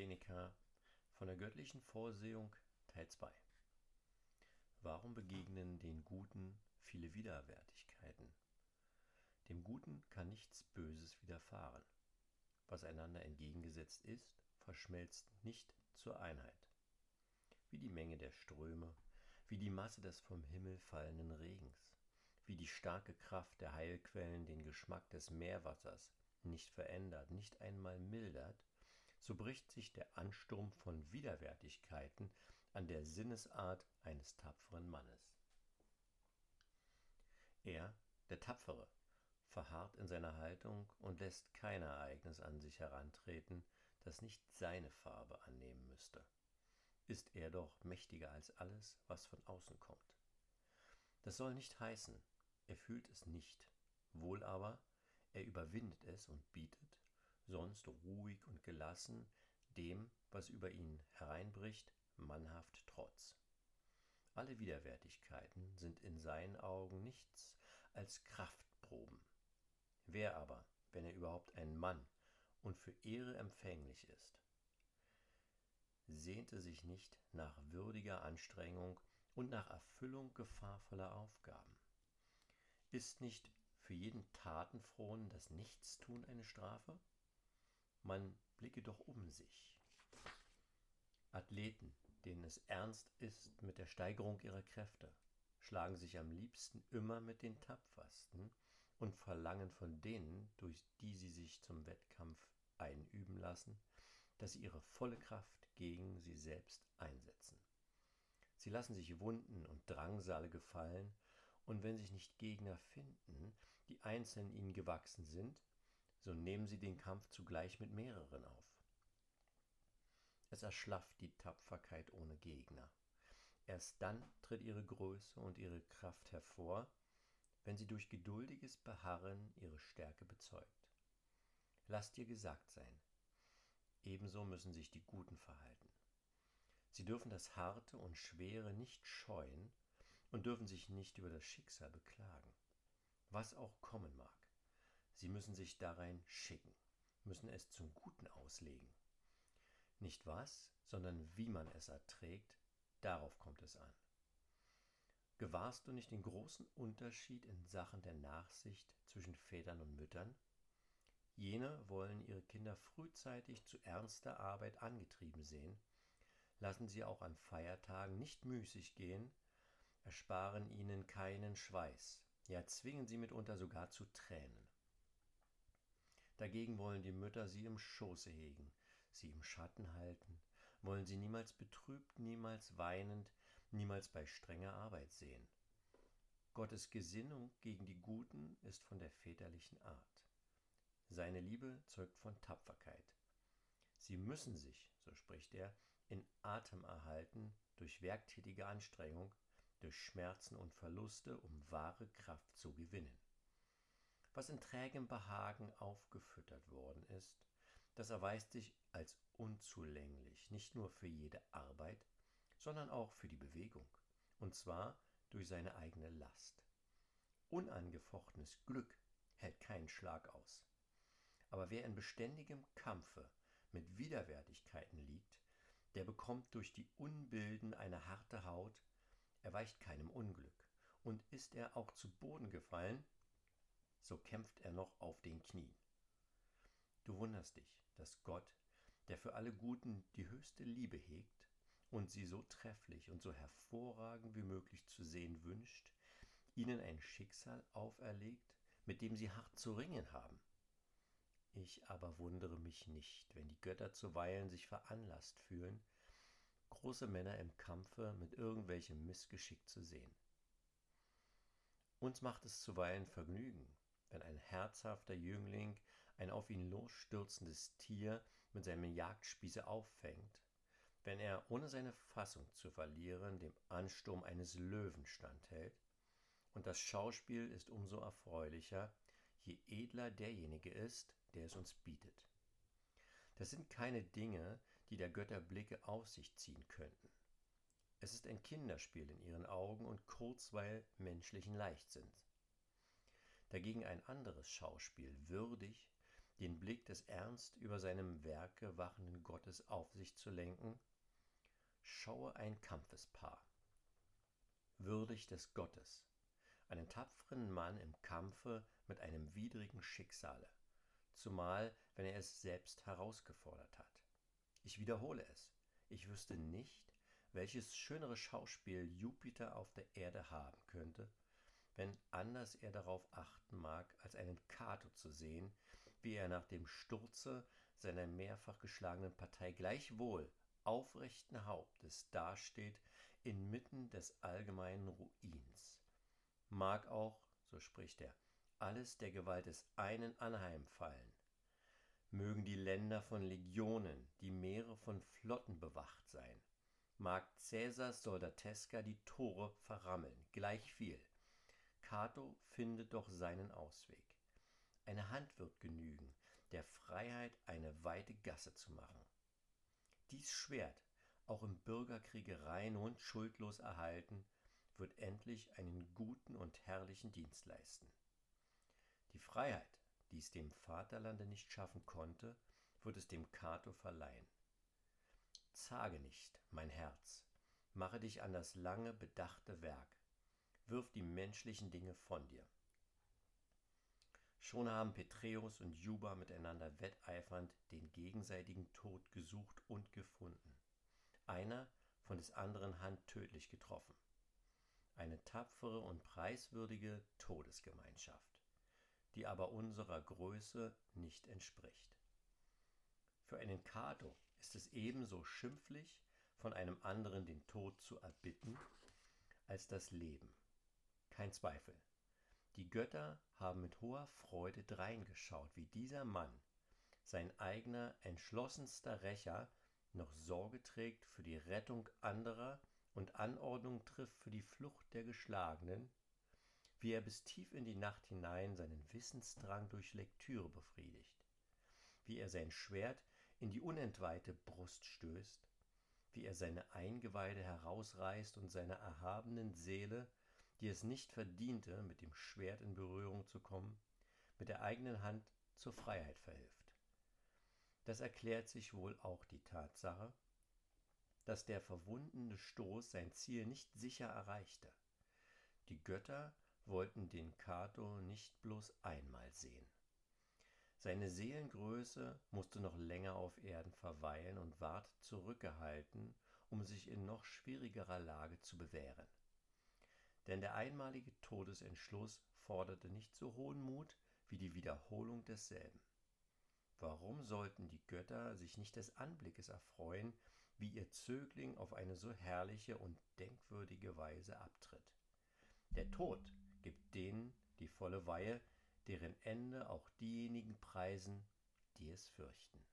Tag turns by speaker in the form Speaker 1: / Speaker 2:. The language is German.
Speaker 1: Seneca von der göttlichen Vorsehung Teil 2 Warum begegnen den Guten viele Widerwärtigkeiten? Dem Guten kann nichts Böses widerfahren. Was einander entgegengesetzt ist, verschmelzt nicht zur Einheit. Wie die Menge der Ströme, wie die Masse des vom Himmel fallenden Regens, wie die starke Kraft der Heilquellen den Geschmack des Meerwassers nicht verändert, nicht einmal mildert, so bricht sich der Ansturm von Widerwärtigkeiten an der Sinnesart eines tapferen Mannes. Er, der Tapfere, verharrt in seiner Haltung und lässt kein Ereignis an sich herantreten, das nicht seine Farbe annehmen müsste. Ist er doch mächtiger als alles, was von außen kommt. Das soll nicht heißen, er fühlt es nicht, wohl aber, er überwindet es und bietet, sonst ruhig und gelassen, dem, was über ihn hereinbricht, mannhaft Trotz. Alle Widerwärtigkeiten sind in seinen Augen nichts als Kraftproben. Wer aber, wenn er überhaupt ein Mann und für Ehre empfänglich ist, sehnte sich nicht nach würdiger Anstrengung und nach Erfüllung gefahrvoller Aufgaben? Ist nicht für jeden Tatenfrohen das Nichtstun eine Strafe? Man blicke doch um sich. Athleten, denen es ernst ist mit der Steigerung ihrer Kräfte, schlagen sich am liebsten immer mit den tapfersten und verlangen von denen, durch die sie sich zum Wettkampf einüben lassen, dass sie ihre volle Kraft gegen sie selbst einsetzen. Sie lassen sich Wunden und Drangsale gefallen, und wenn sich nicht Gegner finden, die einzeln ihnen gewachsen sind, so nehmen sie den Kampf zugleich mit mehreren auf. Es erschlafft die Tapferkeit ohne Gegner. Erst dann tritt ihre Größe und ihre Kraft hervor, wenn sie durch geduldiges Beharren ihre Stärke bezeugt. Lass dir gesagt sein, ebenso müssen sich die Guten verhalten. Sie dürfen das Harte und Schwere nicht scheuen und dürfen sich nicht über das Schicksal beklagen, was auch kommen mag. Sie müssen sich darein schicken, müssen es zum Guten auslegen. Nicht was, sondern wie man es erträgt, darauf kommt es an. Gewahrst du nicht den großen Unterschied in Sachen der Nachsicht zwischen Vätern und Müttern? Jene wollen ihre Kinder frühzeitig zu ernster Arbeit angetrieben sehen, lassen sie auch an Feiertagen nicht müßig gehen, ersparen ihnen keinen Schweiß, ja zwingen sie mitunter sogar zu Tränen. Dagegen wollen die Mütter sie im Schoße hegen, sie im Schatten halten, wollen sie niemals betrübt, niemals weinend, niemals bei strenger Arbeit sehen. Gottes Gesinnung gegen die Guten ist von der väterlichen Art. Seine Liebe zeugt von Tapferkeit. Sie müssen sich, so spricht er, in Atem erhalten durch werktätige Anstrengung, durch Schmerzen und Verluste, um wahre Kraft zu gewinnen was in trägem Behagen aufgefüttert worden ist, das erweist sich als unzulänglich, nicht nur für jede Arbeit, sondern auch für die Bewegung, und zwar durch seine eigene Last. Unangefochtenes Glück hält keinen Schlag aus. Aber wer in beständigem Kampfe mit Widerwärtigkeiten liegt, der bekommt durch die Unbilden eine harte Haut, er weicht keinem Unglück, und ist er auch zu Boden gefallen, so kämpft er noch auf den Knien. Du wunderst dich, dass Gott, der für alle Guten die höchste Liebe hegt und sie so trefflich und so hervorragend wie möglich zu sehen wünscht, ihnen ein Schicksal auferlegt, mit dem sie hart zu ringen haben. Ich aber wundere mich nicht, wenn die Götter zuweilen sich veranlasst fühlen, große Männer im Kampfe mit irgendwelchem Missgeschick zu sehen. Uns macht es zuweilen Vergnügen, wenn ein herzhafter Jüngling ein auf ihn losstürzendes Tier mit seinem Jagdspieße auffängt, wenn er, ohne seine Fassung zu verlieren, dem Ansturm eines Löwen standhält, und das Schauspiel ist umso erfreulicher, je edler derjenige ist, der es uns bietet. Das sind keine Dinge, die der Götter Blicke auf sich ziehen könnten. Es ist ein Kinderspiel in ihren Augen und kurzweil menschlichen Leichtsinns dagegen ein anderes Schauspiel würdig, den Blick des ernst über seinem Werke wachenden Gottes auf sich zu lenken, schaue ein Kampfespaar, würdig des Gottes, einen tapferen Mann im Kampfe mit einem widrigen Schicksale, zumal wenn er es selbst herausgefordert hat. Ich wiederhole es, ich wüsste nicht, welches schönere Schauspiel Jupiter auf der Erde haben könnte, wenn anders er darauf achten mag, als einen Cato zu sehen, wie er nach dem Sturze seiner mehrfach geschlagenen Partei gleichwohl aufrechten Hauptes dasteht inmitten des allgemeinen Ruins. Mag auch, so spricht er, alles der Gewalt des einen anheimfallen. Mögen die Länder von Legionen, die Meere von Flotten bewacht sein. Mag Cäsars Soldateska die Tore verrammeln, gleich viel. Cato findet doch seinen Ausweg. Eine Hand wird genügen, der Freiheit eine weite Gasse zu machen. Dies Schwert, auch im Bürgerkriege rein und schuldlos erhalten, wird endlich einen guten und herrlichen Dienst leisten. Die Freiheit, die es dem Vaterlande nicht schaffen konnte, wird es dem Cato verleihen. Zage nicht, mein Herz, mache dich an das lange bedachte Werk, wirf die menschlichen Dinge von dir. Schon haben Peträus und Juba miteinander wetteifernd den gegenseitigen Tod gesucht und gefunden. Einer von des anderen Hand tödlich getroffen. Eine tapfere und preiswürdige Todesgemeinschaft, die aber unserer Größe nicht entspricht. Für einen Cato ist es ebenso schimpflich, von einem anderen den Tod zu erbitten, als das Leben. Kein Zweifel. Die Götter haben mit hoher Freude dreingeschaut, wie dieser Mann, sein eigener entschlossenster Rächer, noch Sorge trägt für die Rettung anderer und Anordnung trifft für die Flucht der Geschlagenen, wie er bis tief in die Nacht hinein seinen Wissensdrang durch Lektüre befriedigt, wie er sein Schwert in die unentweihte Brust stößt, wie er seine Eingeweide herausreißt und seiner erhabenen Seele die es nicht verdiente, mit dem Schwert in Berührung zu kommen, mit der eigenen Hand zur Freiheit verhilft. Das erklärt sich wohl auch die Tatsache, dass der verwundene Stoß sein Ziel nicht sicher erreichte. Die Götter wollten den Cato nicht bloß einmal sehen. Seine Seelengröße musste noch länger auf Erden verweilen und ward zurückgehalten, um sich in noch schwierigerer Lage zu bewähren denn der einmalige Todesentschluss forderte nicht so hohen Mut wie die Wiederholung desselben. Warum sollten die Götter sich nicht des Anblickes erfreuen, wie ihr Zögling auf eine so herrliche und denkwürdige Weise abtritt? Der Tod gibt denen die volle Weihe, deren Ende auch diejenigen preisen, die es fürchten.